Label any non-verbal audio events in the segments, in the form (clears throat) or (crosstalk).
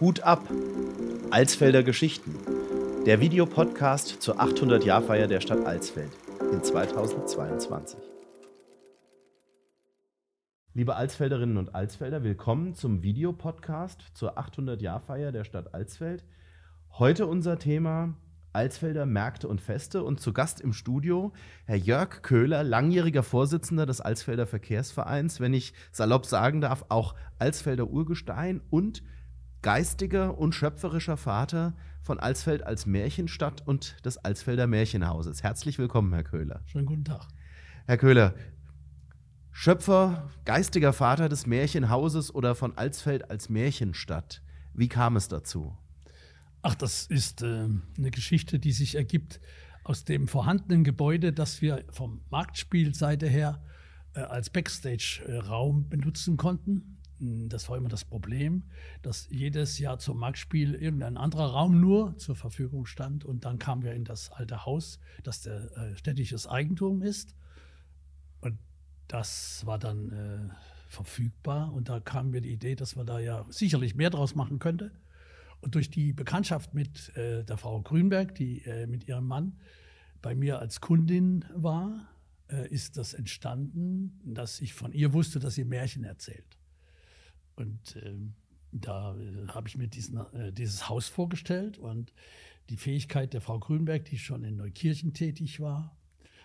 Hut ab! Alsfelder Geschichten. Der Videopodcast zur 800-Jahr-Feier der Stadt Alsfeld in 2022. Liebe Alsfelderinnen und Alsfelder, willkommen zum Videopodcast zur 800-Jahr-Feier der Stadt Alsfeld. Heute unser Thema Alsfelder Märkte und Feste und zu Gast im Studio Herr Jörg Köhler, langjähriger Vorsitzender des Alsfelder Verkehrsvereins, wenn ich salopp sagen darf, auch Alsfelder Urgestein und geistiger und schöpferischer Vater von Alsfeld als Märchenstadt und des Alsfelder Märchenhauses. Herzlich willkommen, Herr Köhler. Schönen guten Tag. Herr Köhler, Schöpfer, geistiger Vater des Märchenhauses oder von Alsfeld als Märchenstadt. Wie kam es dazu? Ach, das ist äh, eine Geschichte, die sich ergibt aus dem vorhandenen Gebäude, das wir vom Marktspielseite her äh, als Backstage-Raum benutzen konnten. Hm, das war immer das Problem, dass jedes Jahr zum Marktspiel irgendein anderer Raum nur zur Verfügung stand. Und dann kamen wir in das alte Haus, das der äh, städtisches Eigentum ist. Und das war dann äh, verfügbar. Und da kam mir die Idee, dass man da ja sicherlich mehr draus machen könnte. Und durch die Bekanntschaft mit äh, der Frau Grünberg, die äh, mit ihrem Mann bei mir als Kundin war, äh, ist das entstanden, dass ich von ihr wusste, dass sie Märchen erzählt. Und ähm, da äh, habe ich mir diesen, äh, dieses Haus vorgestellt und die Fähigkeit der Frau Grünberg, die schon in Neukirchen tätig war,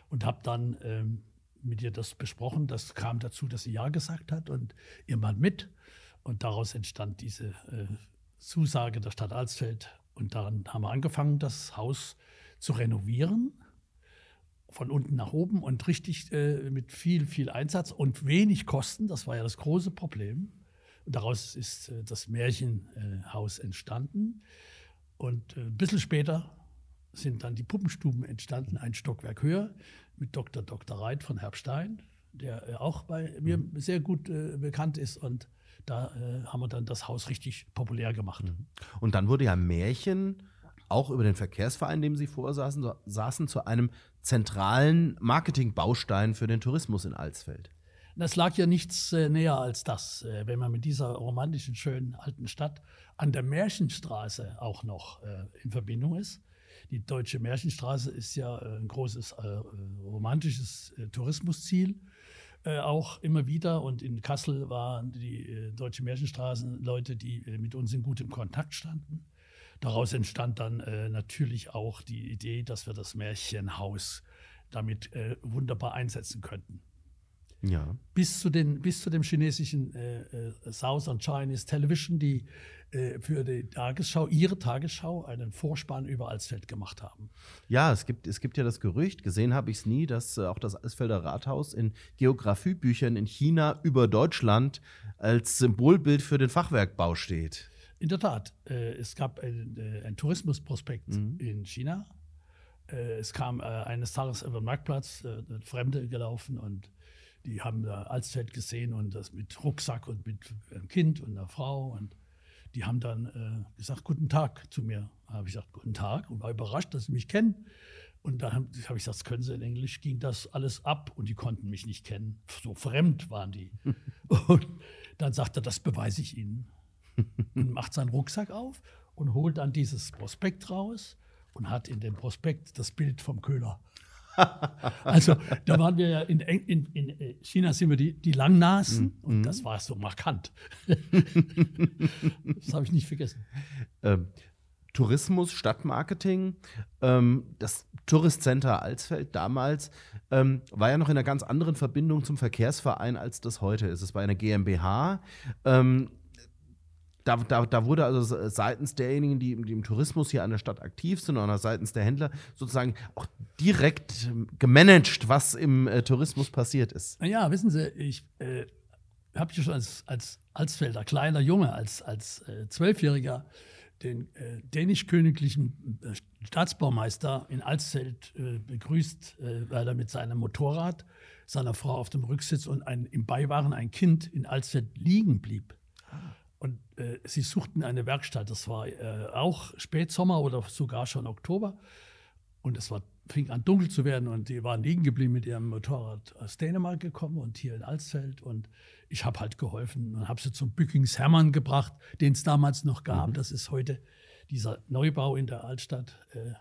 und habe dann ähm, mit ihr das besprochen. Das kam dazu, dass sie Ja gesagt hat und ihr Mann mit. Und daraus entstand diese äh, Zusage der Stadt Alsfeld. Und dann haben wir angefangen, das Haus zu renovieren. Von unten nach oben und richtig äh, mit viel, viel Einsatz und wenig Kosten. Das war ja das große Problem. Und daraus ist äh, das Märchenhaus entstanden. Und äh, ein bisschen später sind dann die Puppenstuben entstanden, ein Stockwerk höher, mit Dr. Dr. Reit von Herbstein, der äh, auch bei mir mhm. sehr gut äh, bekannt ist. Und da äh, haben wir dann das Haus richtig populär gemacht. Mhm. Und dann wurde ja Märchen auch über den Verkehrsverein, dem Sie vorsaßen, so, saßen, zu einem zentralen Marketingbaustein für den Tourismus in Alsfeld. Das lag ja nichts äh, näher als das, äh, wenn man mit dieser romantischen, schönen alten Stadt an der Märchenstraße auch noch äh, in Verbindung ist. Die deutsche Märchenstraße ist ja äh, ein großes äh, romantisches äh, Tourismusziel auch immer wieder. Und in Kassel waren die Deutsche Märchenstraßen Leute, die mit uns in gutem Kontakt standen. Daraus entstand dann natürlich auch die Idee, dass wir das Märchenhaus damit wunderbar einsetzen könnten. Ja. Bis zu, den, bis zu dem chinesischen äh, Southern Chinese Television, die äh, für die Tagesschau, ihre Tagesschau, einen Vorspann über Alsfeld gemacht haben. Ja, es gibt, es gibt ja das Gerücht, gesehen habe ich es nie, dass äh, auch das Alsfelder Rathaus in Geografiebüchern in China über Deutschland als Symbolbild für den Fachwerkbau steht. In der Tat, äh, es gab ein, äh, ein Tourismusprospekt mhm. in China. Äh, es kam äh, eines Tages über den Marktplatz Fremde gelaufen und die haben da Alsfeld gesehen und das mit Rucksack und mit einem Kind und einer Frau und die haben dann äh, gesagt, guten Tag zu mir. Da habe ich gesagt, guten Tag und war überrascht, dass sie mich kennen. Und da habe hab ich gesagt, können Sie in Englisch, ging das alles ab und die konnten mich nicht kennen. So fremd waren die. (laughs) und dann sagt er, das beweise ich Ihnen. Und macht seinen Rucksack auf und holt dann dieses Prospekt raus und hat in dem Prospekt das Bild vom Köhler. (laughs) also da waren wir ja in, in, in äh, China sind wir die, die Langnasen mhm. und das war so markant. (laughs) das habe ich nicht vergessen. Ähm, Tourismus, Stadtmarketing, ähm, das Touristcenter Alsfeld damals ähm, war ja noch in einer ganz anderen Verbindung zum Verkehrsverein, als das heute ist. Es war eine GmbH. Ähm, da, da, da wurde also seitens derjenigen, die, die, im Tourismus hier an der Stadt aktiv sind, oder seitens der Händler sozusagen auch direkt gemanagt, was im äh, Tourismus passiert ist. Ja, wissen Sie, ich äh, habe ja schon als, als Alsfelder, kleiner Junge, als, als äh, Zwölfjähriger den äh, dänisch-königlichen äh, Staatsbaumeister in Alsfeld äh, begrüßt, äh, weil er mit seinem Motorrad, seiner Frau auf dem Rücksitz und ein, im Beiwagen ein Kind in Alsfeld liegen blieb. Und äh, sie suchten eine Werkstatt. Das war äh, auch Spätsommer oder sogar schon Oktober. Und es war fing an dunkel zu werden und die waren liegen geblieben mit ihrem Motorrad aus Dänemark gekommen und hier in Alsfeld und ich habe halt geholfen und habe sie zum Bückings Hermann gebracht, den es damals noch gab. Mhm. Das ist heute dieser Neubau in der Altstadt, äh,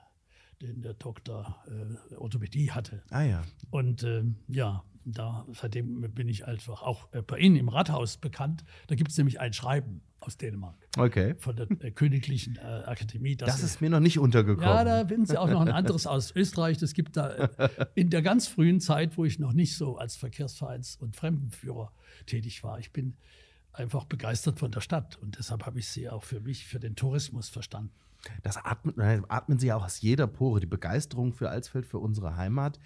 den der Doktor äh, Orthopädie hatte. Ah ja. Und äh, ja, da, seitdem bin ich einfach auch äh, bei Ihnen im Rathaus bekannt. Da gibt es nämlich ein Schreiben aus Dänemark. Okay. Von der äh, Königlichen äh, Akademie. Das, das ist mir noch nicht untergekommen. Ja, da finden Sie auch noch ein anderes aus Österreich. Das gibt da äh, in der ganz frühen Zeit, wo ich noch nicht so als Verkehrsvereins- und Fremdenführer tätig war. Ich bin einfach begeistert von der Stadt und deshalb habe ich sie auch für mich, für den Tourismus verstanden. Das atmen, atmen Sie auch aus jeder Pore, die Begeisterung für Alsfeld, für unsere Heimat.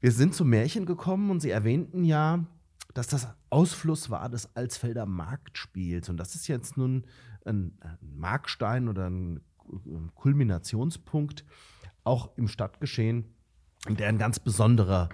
Wir sind zum Märchen gekommen und Sie erwähnten ja, dass das Ausfluss war des Alsfelder Marktspiels. Und das ist jetzt nun ein, Markstein oder ein Kulminationspunkt auch im Stadtgeschehen, der ein ganz besonderer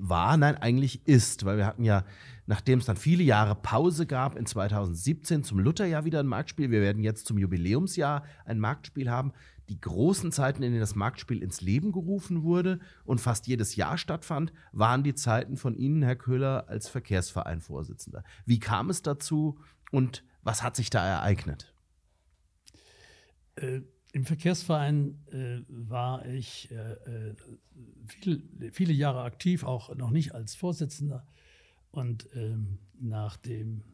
war, nein, eigentlich ist, weil wir hatten ja, nachdem es dann viele Jahre Pause gab, in 2017 zum Lutherjahr wieder ein Marktspiel. Wir werden jetzt zum Jubiläumsjahr ein Marktspiel haben die großen Zeiten, in denen das Marktspiel ins Leben gerufen wurde und fast jedes Jahr stattfand, waren die Zeiten von Ihnen, Herr Köhler, als Verkehrsvereinvorsitzender. Wie kam es dazu und was hat sich da ereignet? Äh, Im Verkehrsverein äh, war ich äh, äh, viel, viele Jahre aktiv, auch noch nicht als Vorsitzender. Und ähm, nach dem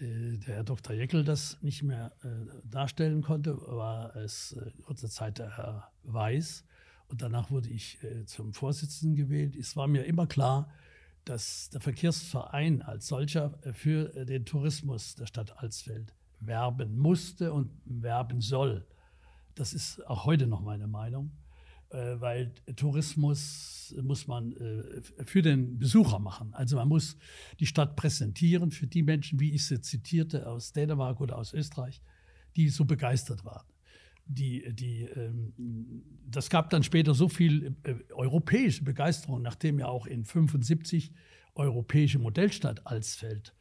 äh, der Herr Dr. Jeckel das nicht mehr äh, darstellen konnte, war es äh, kurze Zeit der Herr Weiß. Und danach wurde ich zum Vorsitzenden gewählt. Es war mir immer klar, dass der Verkehrsverein als solcher für den Tourismus der Stadt Alsfeld werben musste und werben soll. Das ist auch heute noch meine Meinung. Äh, weil Tourismus muss man äh, für den Besucher machen. Also man muss die Stadt präsentieren für die Menschen, wie ich sie zitierte, aus Dänemark oder aus Österreich, die so begeistert waren. Die, die, ähm, das gab dann später so viel äh, europäische Begeisterung, nachdem ja auch in 75 europäische Modellstadt Alsfeld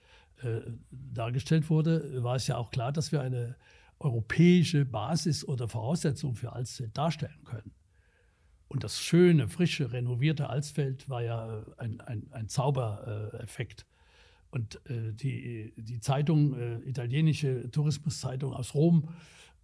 dargestellt wurde, war es ja auch klar, dass wir eine europäische Basis oder Voraussetzung für Alsfeld darstellen können. Und das schöne, frische, renovierte Alsfeld war ja äh, ein, ein, ein Zaubereffekt. Und äh, die, die Zeitung, äh, italienische Tourismuszeitung aus Rom,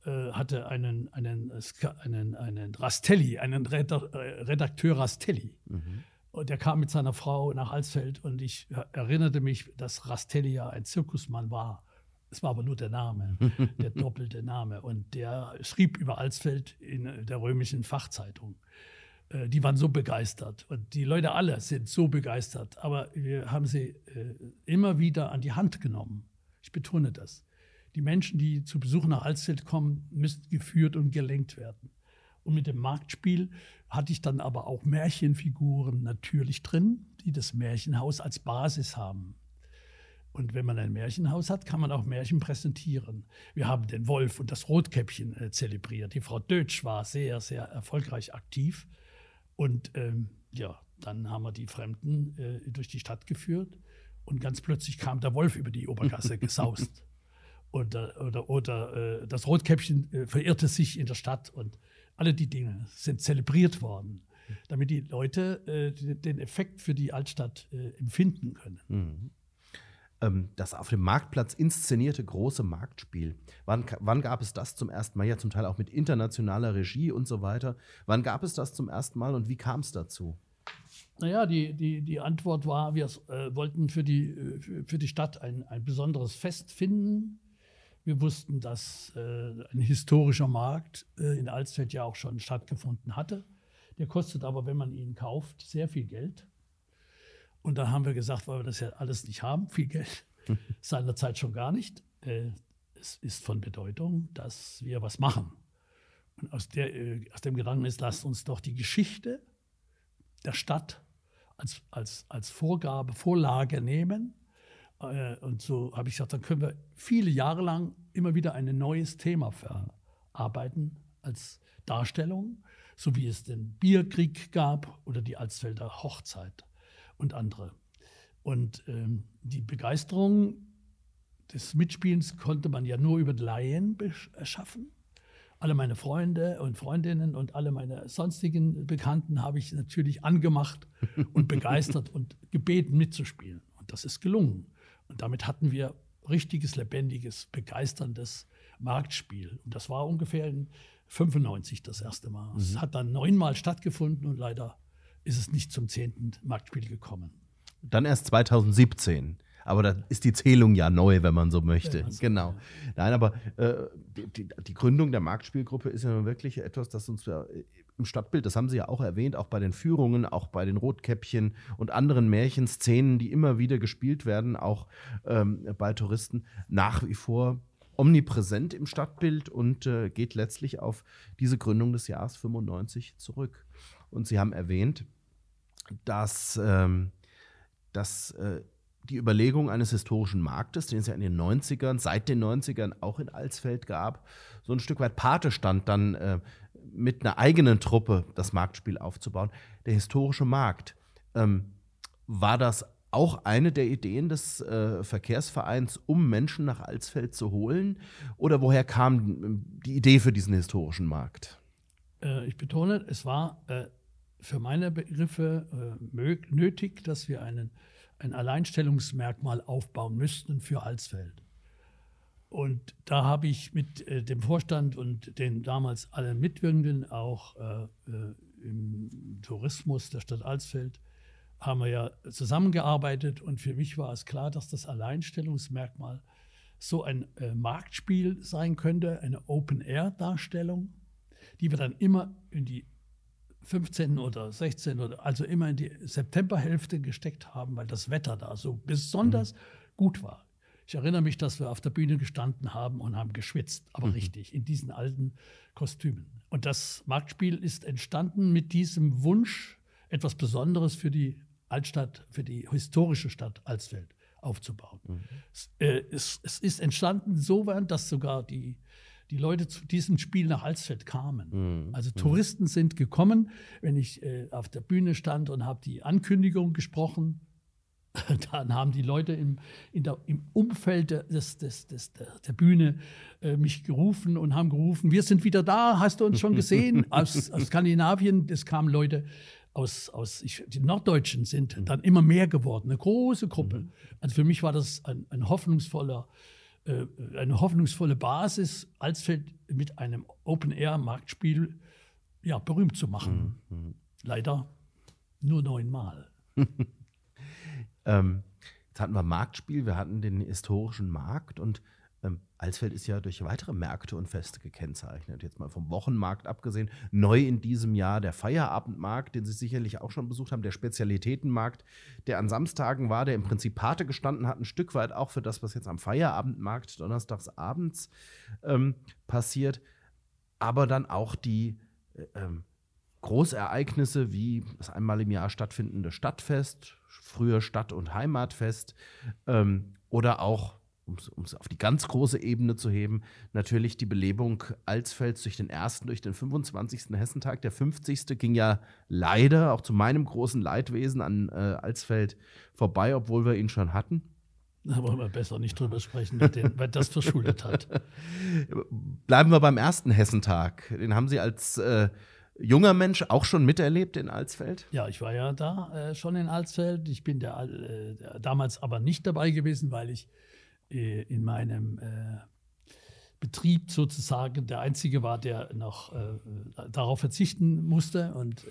hatte einen, einen, einen, einen Rastelli, einen Redakteur Rastelli. Mhm. Und der kam mit seiner Frau nach Alsfeld und ich erinnerte mich, dass Rastelli ja ein Zirkusmann war. Es war aber nur der Name, (laughs) der doppelte Name. Und der schrieb über Alsfeld in der römischen Fachzeitung. Äh, die waren so begeistert. Und die Leute alle sind so begeistert. Aber wir haben sie äh, immer wieder an die Hand genommen. Ich betone das. Die Menschen, die zu Besuch nach Alsfeld kommen, müssen geführt und gelenkt werden. Und mit dem Marktspiel hatte ich dann aber auch Märchenfiguren natürlich drin, die das Märchenhaus als Basis haben. Und wenn man ein Märchenhaus hat, kann man auch Märchen präsentieren. Wir haben den Wolf und das Rotkäppchen äh, zelebriert. Die Frau Dötsch war sehr, sehr erfolgreich aktiv. Und ähm, ja, dann haben wir die Fremden äh, durch die Stadt geführt und ganz plötzlich kam der Wolf über die Obergasse (laughs) gesaust. Oder, oder, oder äh, das Rotkäppchen äh, verirrte sich in der Stadt und alle die Dinge sind zelebriert worden, damit die Leute äh, den Effekt für die Altstadt äh, empfinden können. Mhm. Ähm, das auf dem Marktplatz inszenierte große Marktspiel. Wann, wann, gab es das zum ersten Mal? Ja, zum Teil auch mit internationaler Regie und so weiter. Wann gab es das zum ersten Mal und wie kam es dazu? Naja, die, die, die Antwort war, wir äh, wollten für die, für, für die Stadt ein, ein besonderes Fest finden. Wir wussten, dass äh, ein historischer Markt äh, in Alsfeld ja auch schon stattgefunden hatte. Der kostet aber, wenn man ihn kauft, sehr viel Geld. Und dann haben wir gesagt, weil wir das ja alles nicht haben, viel Geld, (laughs) seinerzeit schon gar nicht. Äh, es ist von Bedeutung, dass wir was machen. Und aus, der, äh, aus dem Gedanken ist, lasst uns doch die Geschichte der Stadt als, als, als Vorgabe, Vorlage nehmen. Äh, und so habe ich gesagt, dann können wir viele Jahre lang immer wieder ein neues Thema verarbeiten als Darstellung, so wie es den Bierkrieg gab oder die Alsfelder Hochzeit und andere. Und ähm, die Begeisterung des Mitspielens konnte man ja nur über Laien erschaffen. alle meine Freunde und Freundinnen und alle meine sonstigen Bekannten habe ich natürlich angemacht (laughs) und begeistert und gebeten mitzuspielen. Und das ist gelungen. Und damit hatten wir richtiges, lebendiges, begeisterndes Marktspiel. Und das war ungefähr in 95 das erste Mal. Mhm. Es hat dann neunmal stattgefunden und leider ist es nicht zum zehnten Marktspiel gekommen. Dann erst 2017. Aber da ist die Zählung ja neu, wenn man so möchte. Ja, genau. Nein, aber äh, die, die, Gründung der Marktspielgruppe ist ja wirklich etwas, das uns ja im Stadtbild, das haben Sie ja auch erwähnt, auch bei den Führungen, auch bei den Rotkäppchen und anderen Märchenszenen, die immer wieder gespielt werden, auch ähm, bei Touristen, nach wie vor omnipräsent im Stadtbild und äh, geht letztlich auf diese Gründung des Jahres 95 zurück. Und Sie haben erwähnt, dass, ähm, dass äh, die Überlegung eines historischen Marktes, den es ja in den 90ern, seit den 90ern auch in Alsfeld gab, so ein Stück weit Pate stand, dann äh, mit einer eigenen Truppe das Marktspiel aufzubauen. Der historische Markt, ähm, war das auch eine der Ideen des äh, Verkehrsvereins, um Menschen nach Alsfeld zu holen? Oder woher kam die Idee für diesen historischen Markt? Äh, ich betone, es war äh, für meine Begriffe äh, nötig, dass wir einen, ein Alleinstellungsmerkmal aufbauen müssten für Alsfeld. Und da habe ich mit äh, dem Vorstand und den damals allen Mitwirkenden auch äh, im Tourismus der Stadt Alsfeld haben wir ja zusammengearbeitet und für mich war es klar, dass das Alleinstellungsmerkmal so ein äh, Marktspiel sein könnte, eine Open-Air-Darstellung, die wir dann immer in die 15. oder 16. oder also immer in die Septemberhälfte gesteckt haben, weil das Wetter da so besonders mhm. gut war. Ich erinnere mich, dass wir auf der Bühne gestanden haben und haben geschwitzt, aber mhm. richtig, in diesen alten Kostümen. Und das Marktspiel ist entstanden mit diesem Wunsch, etwas Besonderes für die Altstadt, für die historische Stadt Alsfeld aufzubauen. Mhm. Es, äh, es, es, ist entstanden insoweit, dass sogar die, die Leute zu diesem Spiel nach Alsfeld kamen. Mhm. Also mhm. Touristen sind gekommen, wenn ich äh, auf der Bühne stand und habe die Ankündigung gesprochen. (laughs) Dann haben die Leute im, der, im Umfeld des, des, des, der Bühne äh, mich gerufen und haben gerufen, wir sind wieder da, hast du uns schon gesehen? (laughs) aus, aus Skandinavien, es kamen Leute aus, aus ich, die Norddeutschen sind mhm. dann immer mehr geworden, eine große Gruppe. Mhm. Also für mich war das ein, ein hoffnungsvoller, äh, eine hoffnungsvolle Basis, Alsfeld mit einem Open-Air-Marktspiel ja, berühmt zu machen. Mhm. mhm. Leider nur neunmal. (laughs) ähm, jetzt hatten wir Marktspiel, wir hatten den historischen Markt und ähm, Alsfeld ist ja durch weitere Märkte und Feste gekennzeichnet. Jetzt mal vom Wochenmarkt abgesehen. Neu in diesem Jahr der Feierabendmarkt, den Sie sicherlich auch schon besucht haben, der Spezialitätenmarkt, der an Samstagen war, der im Prinzip Pate gestanden hat, ein Stück weit auch für das, was jetzt am Feierabendmarkt donnerstags abends ähm, passiert. Aber dann auch die äh, ähm, Großereignisse wie das einmal im Jahr stattfindende Stadtfest, früher Stadt- und Heimatfest ähm, oder auch um es auf die ganz große Ebene zu heben, natürlich die Belebung Alsfelds durch den ersten, durch den 25. Hessentag. Der 50. ging ja leider auch zu meinem großen Leidwesen an äh, Alsfeld vorbei, obwohl wir ihn schon hatten. Da wollen wir besser nicht drüber sprechen, wer das verschuldet hat. (laughs) Bleiben wir beim ersten Hessentag. Den haben Sie als äh, junger Mensch auch schon miterlebt in Alsfeld? Ja, ich war ja da äh, schon in Alsfeld. Ich bin der, äh, damals aber nicht dabei gewesen, weil ich äh, in meinem äh, Betrieb sozusagen der Einzige war, der noch äh, darauf verzichten musste und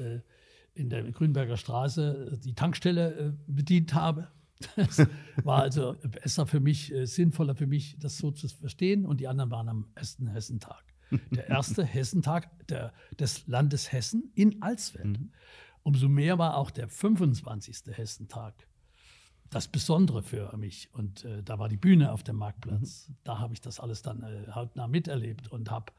in der Grünberger Straße die Tankstelle bedient habe. (laughs) Das war also besser für mich, sinnvoller für mich, das so zu verstehen. Und die anderen waren am ersten Hessentag. Der erste (laughs) Hessentag der, des Landes Hessen in Alsfeld. Mhm. Umso mehr war auch der 25. Hessentag das Besondere für mich. Und äh, da war die Bühne auf dem Marktplatz. Mhm. Da habe ich das alles dann äh, hautnah miterlebt und habe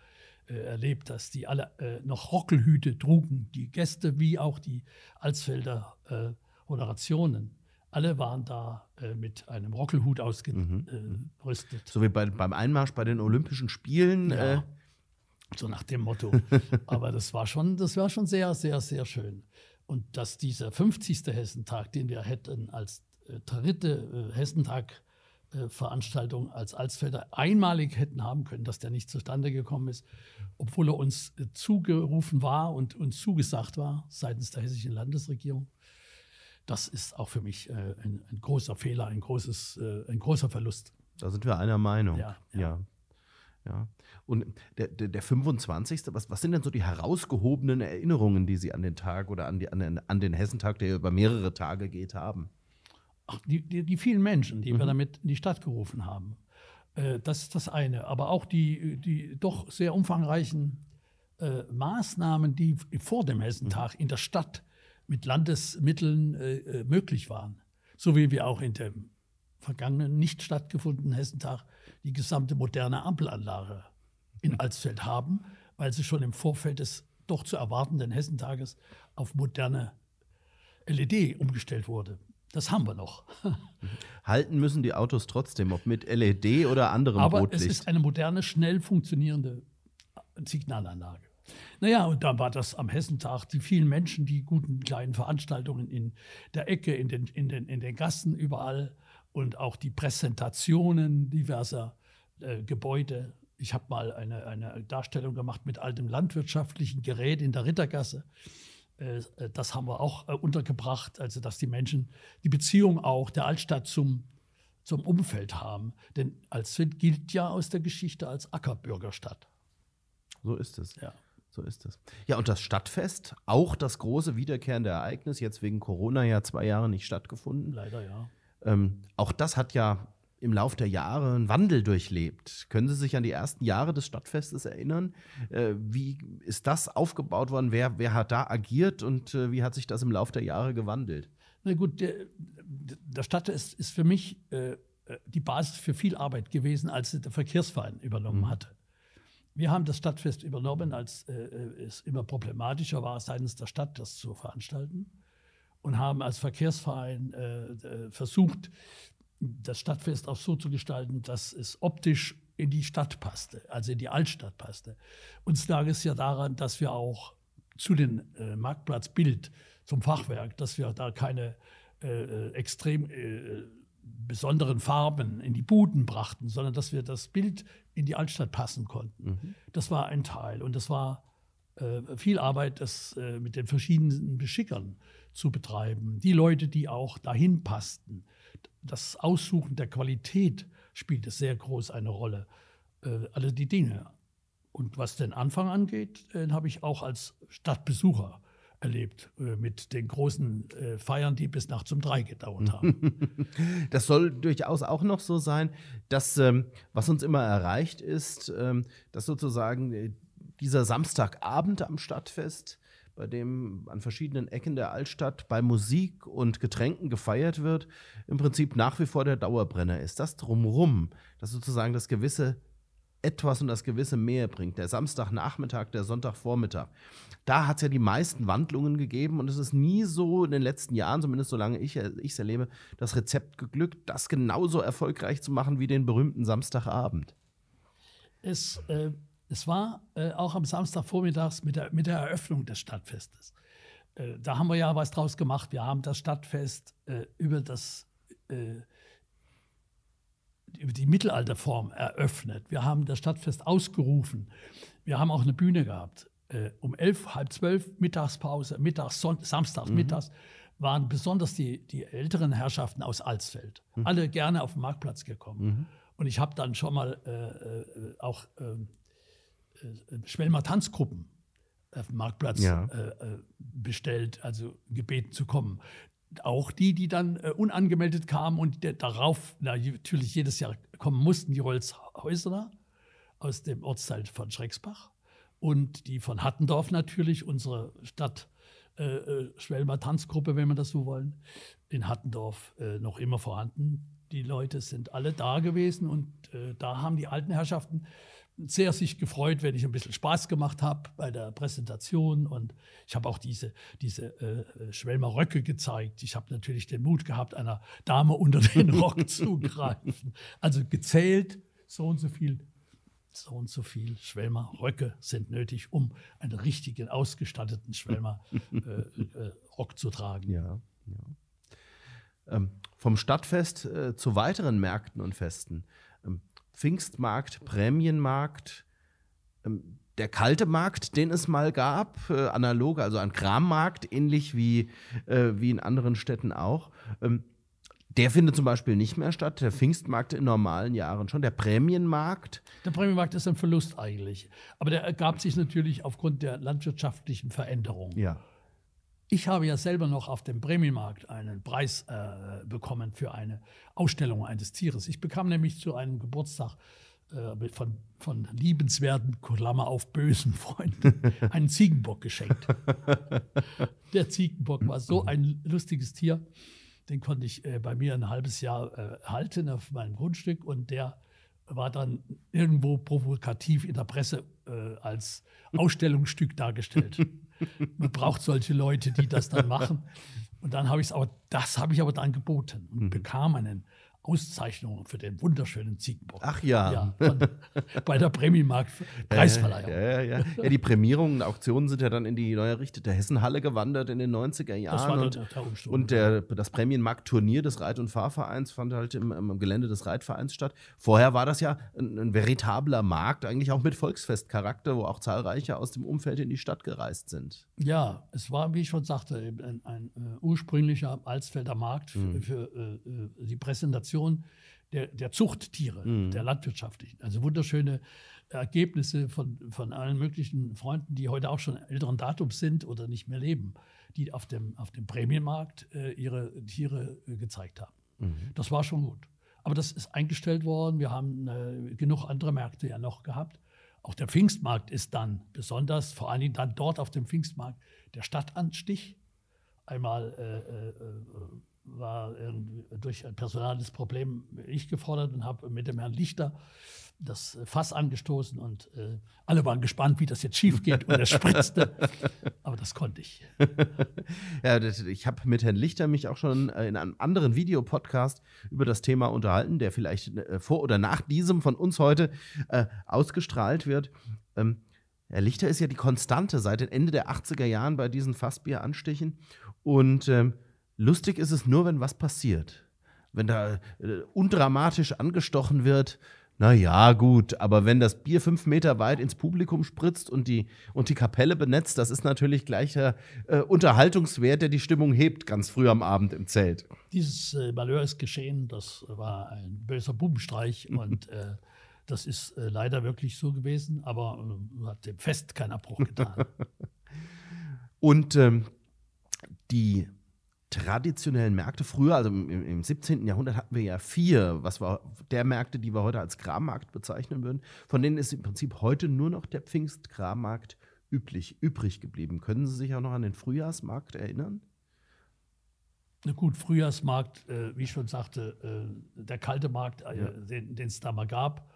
äh, erlebt, dass die alle äh, noch Rockelhüte trugen, die Gäste wie auch die Alsfelder äh, Moderationen. Alle waren da äh, mit einem Rockelhut ausgerüstet. Mhm. so wie bei, beim Einmarsch bei den Olympischen Spielen. Ja, so nach dem Motto. (laughs) Aber das war schon, das war schon sehr, sehr, sehr schön. Und dass dieser 50. Hessentag, den wir hätten als dritte äh, Hessentag äh, Veranstaltung als Alsfelder einmalig hätten haben können, dass der nicht zustande gekommen ist, obwohl er uns äh, zugerufen war und uns zugesagt war seitens der hessischen Landesregierung. Das ist auch für mich äh, ein, ein, großer Fehler, ein, großes, äh, ein großer Verlust. Da sind wir einer Meinung. Ja, ja. ja. ja. Und der, der, der 25. Was, was sind denn so die herausgehobenen Erinnerungen, die Sie an den Tag oder an, die, an, an den Hessentag, der über mehrere Tage geht, haben? Ach, die, die, die, vielen Menschen, die mhm. wir damit in die Stadt gerufen haben. Äh, das ist das eine. Aber auch die, die doch sehr umfangreichen äh, Maßnahmen, die vor dem Hessentag in der Stadt mit Landesmitteln äh, äh, möglich waren. So wie wir auch in dem vergangenen, nicht stattgefundenen Hessentag die gesamte moderne Ampelanlage in. Alsfeld haben, weil sie schon im Vorfeld des doch zu erwartenden Hessentages auf moderne LED umgestellt wurde. Das haben wir noch. Halten müssen die Autos trotzdem, ob mit LED oder anderem Aber Rotlicht. es ist eine moderne, schnell funktionierende Signalanlage. Naja, und dann war das am Hessentag die vielen Menschen, die guten kleinen Veranstaltungen in der Ecke, in den, in den, in den Gassen, überall und auch die Präsentationen diverser äh, Gebäude. Ich habe mal eine, eine Darstellung gemacht mit altem landwirtschaftlichen Gerät in der Rittergasse. Äh, das haben wir auch äh, untergebracht, also dass die Menschen die Beziehung auch der Altstadt zum, zum Umfeld haben. Denn Alsfeld gilt ja aus der Geschichte als Ackerbürgerstadt. So ist es. Ja. So ist es. Ja, und das Stadtfest, auch das große wiederkehrende Ereignis, jetzt wegen Corona ja zwei Jahre nicht stattgefunden. Leider ja. Ähm, auch das hat ja im Lauf der Jahre einen Wandel durchlebt. Können Sie sich an die ersten Jahre des Stadtfestes erinnern? Äh, wie ist das aufgebaut worden? Wer, wer hat da agiert und äh, wie hat sich das im Lauf der Jahre gewandelt? Na gut, der, der Stadtfest ist für mich äh, die Basis für viel Arbeit gewesen, als der Verkehrsverein übernommen mhm. hatte. Wir haben das Stadtfest übernommen, als äh, es immer problematischer war, seitens der Stadt das zu veranstalten und haben als Verkehrsverein äh, versucht, das Stadtfest auch so zu gestalten, dass es optisch in die Stadt passte, also in die Altstadt passte. Uns lag es ja daran, dass wir auch zu den äh, Marktplatzbild, zum Fachwerk, dass wir da keine äh, äh, extrem äh, besonderen Farben in die Buden brachten, sondern dass wir das Bild in die Altstadt passen konnten. Mhm. Das war ein Teil und das war äh, viel Arbeit, das äh, mit den verschiedenen Beschickern zu betreiben. Die Leute, die auch dahin passten das Aussuchen der Qualität spielt sehr groß eine Rolle. Äh, alle die Dinge. Und was den Anfang angeht, den habe ich auch als Stadtbesucher erlebt äh, mit den großen äh, Feiern, die bis nachts um drei gedauert haben. (laughs) Das soll durchaus auch noch so sein, dass ähm, was uns immer erreicht ist, ähm, dass sozusagen äh, dieser Samstagabend am Stadtfest bei dem an verschiedenen Ecken der Altstadt bei Musik und Getränken gefeiert wird, im Prinzip nach wie vor der Dauerbrenner ist. Das drumrum, das sozusagen das gewisse etwas und das gewisse mehr bringt. Der Samstagnachmittag, der Sonntagvormittag. Da hat es ja die meisten Wandlungen gegeben und es ist nie so in den letzten Jahren, zumindest solange ich es erlebe, das Rezept geglückt, das genauso erfolgreich zu machen wie den berühmten Samstagabend. Es äh, es war äh, auch am Samstagvormittags mit der, mit der Eröffnung des Stadtfestes. Äh, da haben wir ja was draus gemacht. Wir haben das Stadtfest äh, über, das, äh, über die Mittelalterform eröffnet. Wir haben das Stadtfest ausgerufen. Wir haben auch eine Bühne gehabt. Äh, um elf, halb zwölf, Mittagspause, mittags, Son samstags, mhm. mittags waren besonders die, die älteren Herrschaften aus Alsfeld. Mhm. Alle gerne auf den Marktplatz gekommen. Mhm. Und ich habe dann schon mal äh, äh auch äh, Schwelmer Tanzgruppen auf dem Marktplatz ja. Äh, äh, bestellt, also gebeten zu kommen. Auch die, die dann äh, unangemeldet kamen und darauf na, natürlich jedes Jahr kommen mussten, die Rolzhäusener aus dem Ortsteil von Schrecksbach und die von Hattendorf natürlich, unsere Stadt äh, äh, Schwelmer Tanzgruppe, wenn wir das so wollen, in Hattendorf äh, noch immer vorhanden. Die Leute sind alle da gewesen und äh, da haben die alten Herrschaften sehr sich gefreut, wenn ich ein bisschen Spaß gemacht habe bei der Präsentation. Und ich habe auch diese, diese äh, äh Schwelmer Röcke gezeigt. Ich habe natürlich den Mut gehabt, einer Dame unter den (laughs) Rock zu greifen. Also gezählt, so und so viel, so und so viel Schwelmer Röcke sind nötig, um einen richtigen, ausgestatteten Schwelmer (laughs) äh, äh, Rock zu tragen. Ja, ja. Ähm, vom Stadtfest äh, zu weiteren Märkten und Festen. Pfingstmarkt, Prämienmarkt, ähm, der kalte Markt, den es mal gab, äh, analog, also ein Krammarkt, ähnlich wie, äh, wie in anderen Städten auch. Ähm, der findet zum Beispiel nicht mehr statt. Der Pfingstmarkt in normalen Jahren schon. Der Prämienmarkt. Der Prämienmarkt ist ein Verlust eigentlich. Aber der ergab sich natürlich aufgrund der landwirtschaftlichen Veränderung. Ja. Ich habe ja selber noch auf dem Prämienmarkt einen Preis äh, bekommen für eine Ausstellung eines Tieres. Ich bekam nämlich zu einem Geburtstag äh, von, von liebenswerten, Klammer auf bösen Freunden, (laughs) einen Ziegenbock geschenkt. Der Ziegenbock war so ein lustiges Tier, den konnte ich äh, bei mir ein halbes Jahr äh, halten auf meinem Grundstück und der war dann irgendwo provokativ in der Presse äh, als (laughs) Ausstellungsstück dargestellt. (laughs) Man braucht solche Leute, die das dann machen. Und dann habe ich es aber, das habe ich aber dann geboten und mhm. bekam einen Auszeichnung für den wunderschönen Ziegenbock. Ach ja. ja bei der Prämiemarkt (laughs) Preisverleihung. Ja, ja, ja, ja. die Prämierungen und Auktionen sind ja dann in die neu errichtete Hessenhalle gewandert in den 90er Jahren. Das war und, der, der Umsturm, und der, das Prämienmarkt-Turnier des Reit- und Fahrvereins fand halt im, im, Gelände des Reitvereins statt. Vorher war das ja ein, ein veritabler Markt, eigentlich auch mit Volksfestcharakter, wo auch zahlreiche aus dem Umfeld in die Stadt gereist sind. Ja, es war, wie ich schon sagte, ein, ein, ein uh, ursprünglicher Alsfelder Markt für, mhm. für uh, die Präsentation Organisation der, der Zuchttiere, mhm. der landwirtschaftlichen. Also wunderschöne Ergebnisse von, von allen möglichen Freunden, die heute auch schon älteren Datums sind oder nicht mehr leben, die auf dem, auf dem Prämienmarkt äh, ihre Tiere äh, gezeigt haben. Mhm. Das war schon gut. Aber das ist eingestellt worden. Wir haben äh, genug andere Märkte ja noch gehabt. Auch der Pfingstmarkt ist dann besonders, vor allen Dingen dann dort auf dem Pfingstmarkt, der Stadtanstich. Einmal äh, äh, äh war durch ein personales Problem ich gefordert und habe mit dem Herrn Lichter das Fass angestoßen und äh, alle waren gespannt, wie das jetzt schief geht und er (laughs) spritzte. Aber das konnte ich. (laughs) ja, das, ich habe mit Herrn Lichter mich auch schon äh, in einem anderen Videopodcast über das Thema unterhalten, der vielleicht äh, vor oder nach diesem von uns heute ausgestrahlt wird. Ähm, Herr Lichter ist ja die Konstante seit Ende der 80er Jahren bei diesen Fassbieranstichen und ähm, Lustig ist es nur, wenn was passiert. Wenn da äh, undramatisch angestochen wird, na ja, gut, aber wenn das Bier fünf Meter weit ins Publikum spritzt und die, und die Kapelle benetzt, das ist natürlich gleich der äh, Unterhaltungswert, der die Stimmung hebt, ganz früh am Abend im Zelt. Dieses äh, Malheur ist geschehen, das war ein böser Bubenstreich (laughs) und äh, das ist äh, leider wirklich so gewesen, aber äh, hat dem Fest keinen Abbruch getan. (laughs) und ähm, die traditionellen Märkte. Früher, also im, im, 17. Jahrhundert, hatten wir ja vier, was war der Märkte, die wir heute als Krammarkt bezeichnen würden. Von denen ist im Prinzip heute nur noch der Pfingstkrammarkt üblich, übrig geblieben. Können Sie sich auch noch an den Frühjahrsmarkt erinnern? Na gut, Frühjahrsmarkt, äh, wie ich schon sagte, äh, der kalte Markt, äh, ja. den es da mal gab,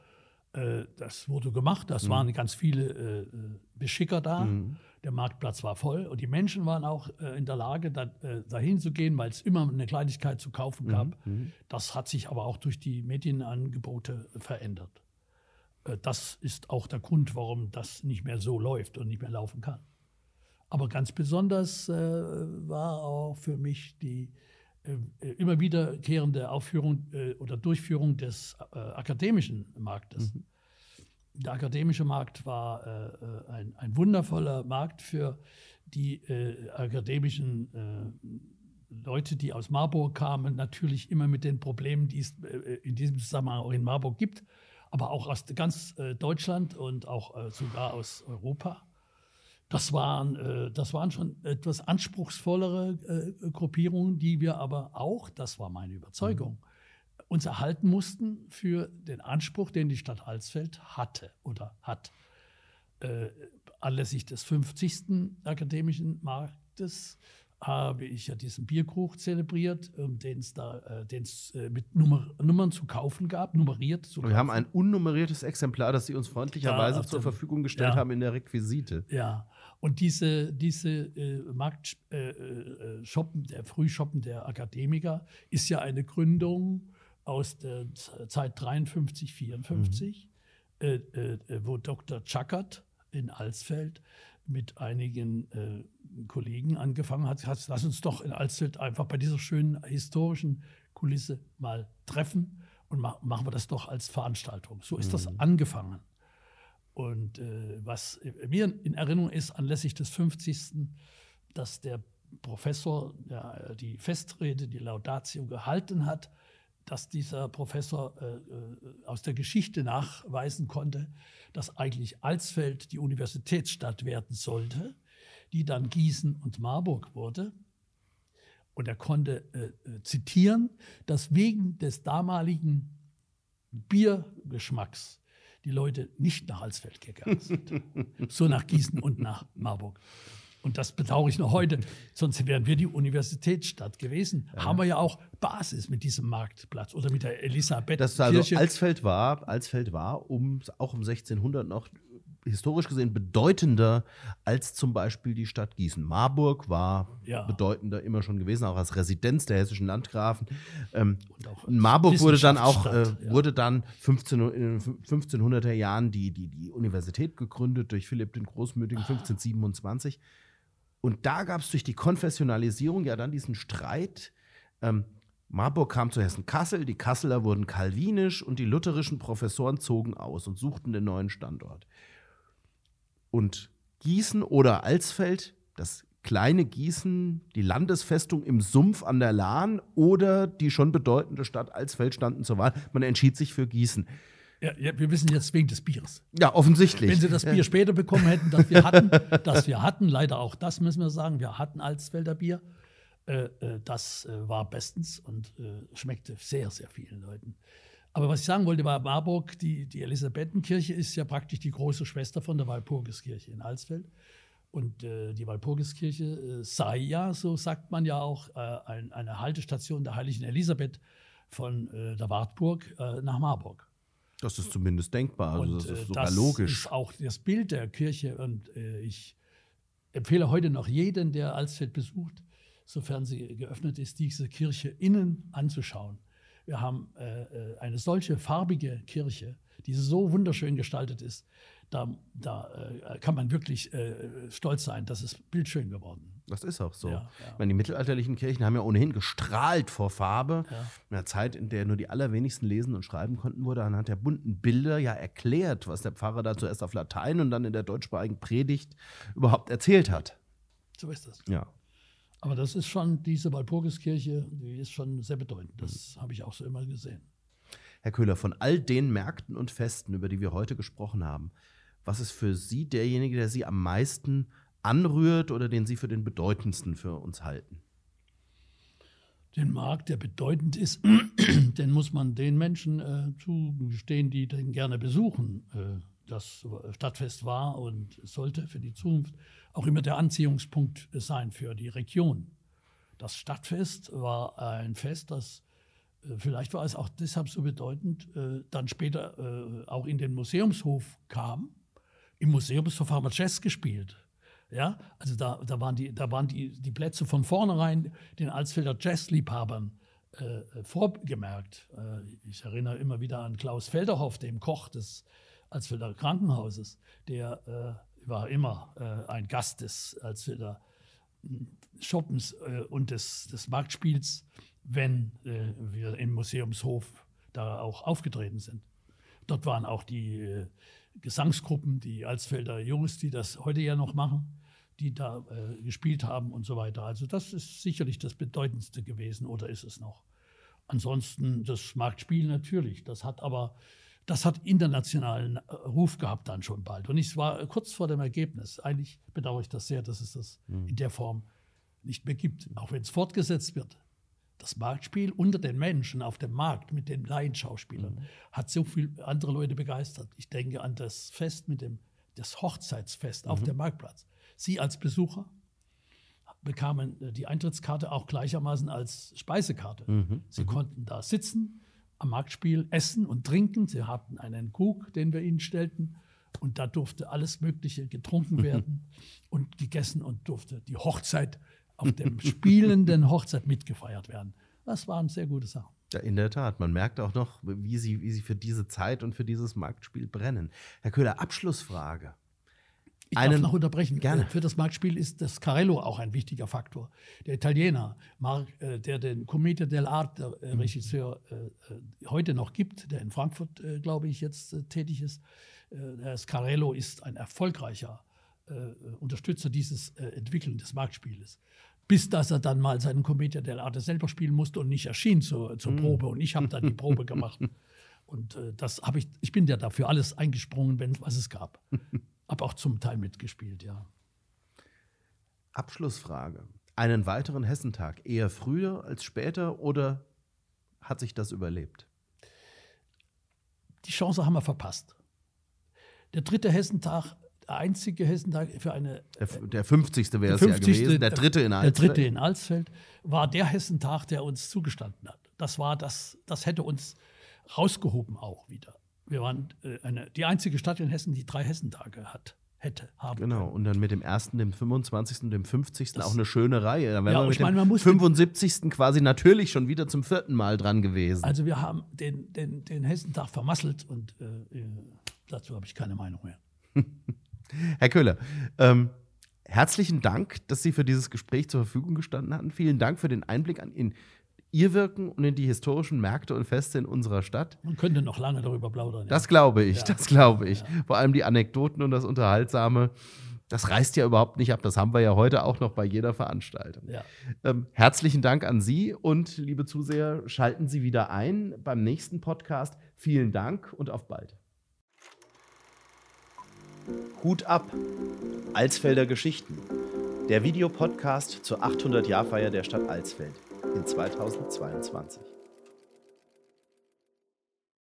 äh, das wurde gemacht. Das mhm. waren ganz viele äh, äh, Beschicker da. Mhm. Der Marktplatz war voll und die Menschen waren auch äh, in der Lage, da, äh, dahin zu gehen, weil es immer eine Kleinigkeit zu kaufen gab. Mhm, mhm. Das hat sich aber auch durch die Medienangebote verändert. Äh, das ist auch der Grund, warum das nicht mehr so läuft und nicht mehr laufen kann. Aber ganz besonders äh, war auch für mich die äh, immer wiederkehrende Aufführung äh, oder Durchführung des akademischen Marktes. Mhm. Der akademische Markt war äh, äh, ein, ein, wundervoller Markt für die äh, akademischen äh, Leute, die aus Marburg kamen, natürlich immer mit den Problemen, die es äh, in diesem Zusammenhang auch in Marburg gibt, aber auch aus ganz Deutschland und auch sogar aus Europa. Das waren, das waren schon etwas anspruchsvollere Gruppierungen, die wir aber auch, das war meine Überzeugung, mhm uns erhalten mussten für den Anspruch, den die Stadt Alsfeld hatte oder hat. Äh, anlässlich des 50. akademischen Marktes habe ich ja diesen Bierkrug zelebriert, ähm, den es da, äh, den's, äh, mit Nummer, Nummern zu kaufen gab, nummeriert zu kaufen. Wir haben ein unnummeriertes Exemplar, das Sie uns freundlicherweise ja, zur dem, Verfügung gestellt ja. haben in der Requisite. Ja, und diese, diese äh, Marktshoppen, äh, äh, der Frühshoppen der Akademiker ist ja eine Gründung aus der Zeit 53, 54, mhm. äh, äh, wo Dr. Chackert in Alsfeld mit einigen äh, Kollegen angefangen hat, hat, lass uns doch in Alsfeld einfach bei dieser schönen historischen Kulisse mal treffen und ma machen wir das doch als Veranstaltung. So ist mhm. das angefangen. Und äh, was mir in Erinnerung ist, anlässlich des 50. dass der Professor ja, die Festrede, die Laudatio gehalten hat, dass dieser Professor äh, äh, aus der Geschichte nachweisen konnte, dass eigentlich Alsfeld die Universitätsstadt werden sollte, die dann Gießen und Marburg wurde. Und er konnte äh, äh zitieren, dass wegen des damaligen Biergeschmacks die Leute nicht nach Alsfeld gegangen sind, (laughs) so nach Gießen und nach Marburg. Und das bedauere ich noch heute. Sonst wären wir die Universitätsstadt gewesen. Ja. Haben wir ja auch Basis mit diesem Marktplatz oder mit der Elisabeth. Das also Alsfeld war, Alsfeld war um, auch um 1600 noch historisch gesehen bedeutender als zum Beispiel die Stadt Gießen. Marburg war ja. bedeutender immer schon gewesen, auch als Residenz der hessischen Landgrafen. Ähm, Marburg wurde dann auch äh, ja. wurde dann 15, in den 1500er Jahren die, die, die Universität gegründet durch Philipp den Großmütigen ah. 1527. Und da gab es durch die Konfessionalisierung ja dann diesen Streit. Ähm, Marburg kam zu Hessen-Kassel, die Kasseler wurden kalvinisch und die lutherischen Professoren zogen aus und suchten den neuen Standort. Und Gießen oder Alsfeld, das kleine Gießen, die Landesfestung im Sumpf an der Lahn oder die schon bedeutende Stadt Alsfeld standen zur Wahl. Man entschied sich für Gießen. Ja, ja, wir wissen jetzt wegen des Biers. Ja, offensichtlich. Wenn Sie das Bier später bekommen hätten, das wir hatten, (laughs) das wir hatten, leider auch das müssen wir sagen, wir hatten Alsfelder Bier. Äh, äh, das äh, war bestens und äh, schmeckte sehr, sehr vielen Leuten. Aber was ich sagen wollte, war Marburg, die, die Elisabethenkirche ist ja praktisch die große Schwester von der Walpurgiskirche in Alsfeld. Und äh, die Walpurgiskirche sei ja, so sagt man ja auch, ein, eine Haltestation der heiligen Elisabeth von der Wartburg nach Marburg. Das ist zumindest denkbar, also das ist äh, sogar das logisch. ist auch das Bild der Kirche und äh, ich empfehle heute noch jeden, der Alsfeld besucht, sofern sie geöffnet ist, diese Kirche innen anzuschauen. Wir haben äh, äh eine solche farbige Kirche, die so wunderschön gestaltet ist, da, da äh, kann man wirklich äh, stolz sein, das ist bildschön geworden. Das ist auch so. Ja, ja. Ich meine, die mittelalterlichen Kirchen haben ja ohnehin gestrahlt vor Farbe. Ja. In einer Zeit, in der nur die allerwenigsten lesen und schreiben konnten, wurde anhand der bunten Bilder ja erklärt, was der Pfarrer da zuerst auf Latein und dann in der deutschsprachigen Predigt überhaupt erzählt hat. So ist das. Ja. Aber das ist schon, diese Walpurgiskirche, die ist schon sehr bedeutend. Das mhm. habe ich auch so immer gesehen. Herr Köhler, von all den Märkten und Festen, über die wir heute gesprochen haben, was ist für Sie derjenige, der Sie am meisten anrührt oder den Sie für den bedeutendsten für uns halten? Den Markt, der bedeutend ist, (clears throat) den muss man den Menschen äh, zugestehen, die den gerne besuchen. Äh, das Stadtfest war und sollte für die Zukunft auch immer der Anziehungspunkt sein für die Region. Das Stadtfest war ein Fest, das äh, vielleicht war es auch deshalb so bedeutend, äh, dann später äh, auch in den Museumshof kam. Im Museumshof haben wir Jazz gespielt. Ja, also da, da waren, die, da waren die, die Plätze von vornherein den Alsfelder Jazzliebhabern äh, vorgemerkt. Äh, ich erinnere immer wieder an Klaus Felderhoff, dem Koch des Alsfelder Krankenhauses. Der äh, war immer äh, ein Gast des Alsfelder hm, Shoppens äh, und des, des Marktspiels, wenn äh, wir im Museumshof da auch aufgetreten sind. Dort waren auch die Gesangsgruppen, die Alsfelder Jungs, die das heute ja noch machen die da äh, gespielt haben und so weiter. Also das ist sicherlich das Bedeutendste gewesen oder ist es noch. Ansonsten das Marktspiel natürlich, das hat aber das hat internationalen äh, Ruf gehabt dann schon bald. Und ich war kurz vor dem Ergebnis. Eigentlich bedauere ich das sehr, dass es das mhm. in der Form nicht mehr gibt, auch wenn es fortgesetzt wird. Das Marktspiel unter den Menschen auf dem Markt mit den Laienschauspielern mhm. hat so viele andere Leute begeistert. Ich denke an das Fest mit dem das Hochzeitsfest mhm. auf dem Marktplatz. Sie als Besucher bekamen äh, die Eintrittskarte auch gleichermaßen als Speisekarte. Mhm. Sie mhm. konnten da sitzen, am Marktspiel essen und trinken. Sie hatten einen Krug, den wir ihnen stellten. Und da durfte alles Mögliche getrunken mhm. werden (laughs) und gegessen und durfte die Hochzeit auf dem (laughs) spielenden Hochzeit mitgefeiert werden. Das waren sehr gute Sachen. Ja, in der Tat. Man merkt auch noch, wie sie, wie sie für diese Zeit und für dieses Marktspiel brennen. Herr Köhler, Abschlussfrage. Ich einen, darf noch unterbrechen. Gerne. Äh, Für das Marktspiel ist das Carello auch ein wichtiger Faktor. Der Italiener, äh, der den Commedia dell'arte, äh, Regisseur, äh, äh, heute noch gibt, der in Frankfurt, glaube ich, jetzt tätig ist. Der Scarello ist ein erfolgreicher Unterstützer dieses Entwickeln des Marktspieles. Bis dass er dann mal seinen Commedia dell'arte selber spielen musste und nicht erschien zur, zur Probe. Und ich habe dann die Probe gemacht. (laughs) Und äh, das habe ich, ich bin ja dafür alles eingesprungen, wenn was es gab. (laughs) Habe auch zum Teil mitgespielt, ja. Abschlussfrage. Einen weiteren Hessentag eher früher als später oder hat sich das überlebt? Die Chance haben wir verpasst. Der dritte Hessentag, der einzige Hessentag für eine Der, der 50. wäre der es ja 50. gewesen. Der dritte in Der Alsfeld. dritte in Alsfeld war der Hessentag, der uns zugestanden hat. Das war das, das hätte uns rausgehoben auch wieder. Wir waren äh, eine, die einzige Stadt in Hessen, die drei Hessentage hat, hätte haben. Genau, und dann mit dem ersten, dem 25. und dem 50. Das- auch eine schöne Reihe. Da wären Ja, wir mit meine, dem man musste- 75. quasi natürlich schon wieder zum vierten Mal dran gewesen. Also wir haben den, den, den Hessentag vermasselt und äh, äh, dazu habe ich keine Meinung mehr. (laughs) Herr Köhler, ähm, herzlichen Dank, dass Sie für dieses Gespräch zur Verfügung gestanden hatten. Vielen Dank für den Einblick an, in Ihr Wirken und in die historischen Märkte und Feste in unserer Stadt. Man könnte noch lange darüber plaudern. Das glaube ich, Ja. das glaube ich. Vor allem die Anekdoten und das Unterhaltsame, das reißt ja überhaupt nicht ab. Das haben wir ja heute auch noch bei jeder Veranstaltung. ja. Ähm, herzlichen Dank an Sie und liebe Zuseher, schalten Sie wieder ein beim nächsten Podcast. Vielen Dank und auf bald. Hut ab! Alsfelder Geschichten. Der Videopodcast zur 800-Jahrfeier der Stadt Alsfeld in 2022.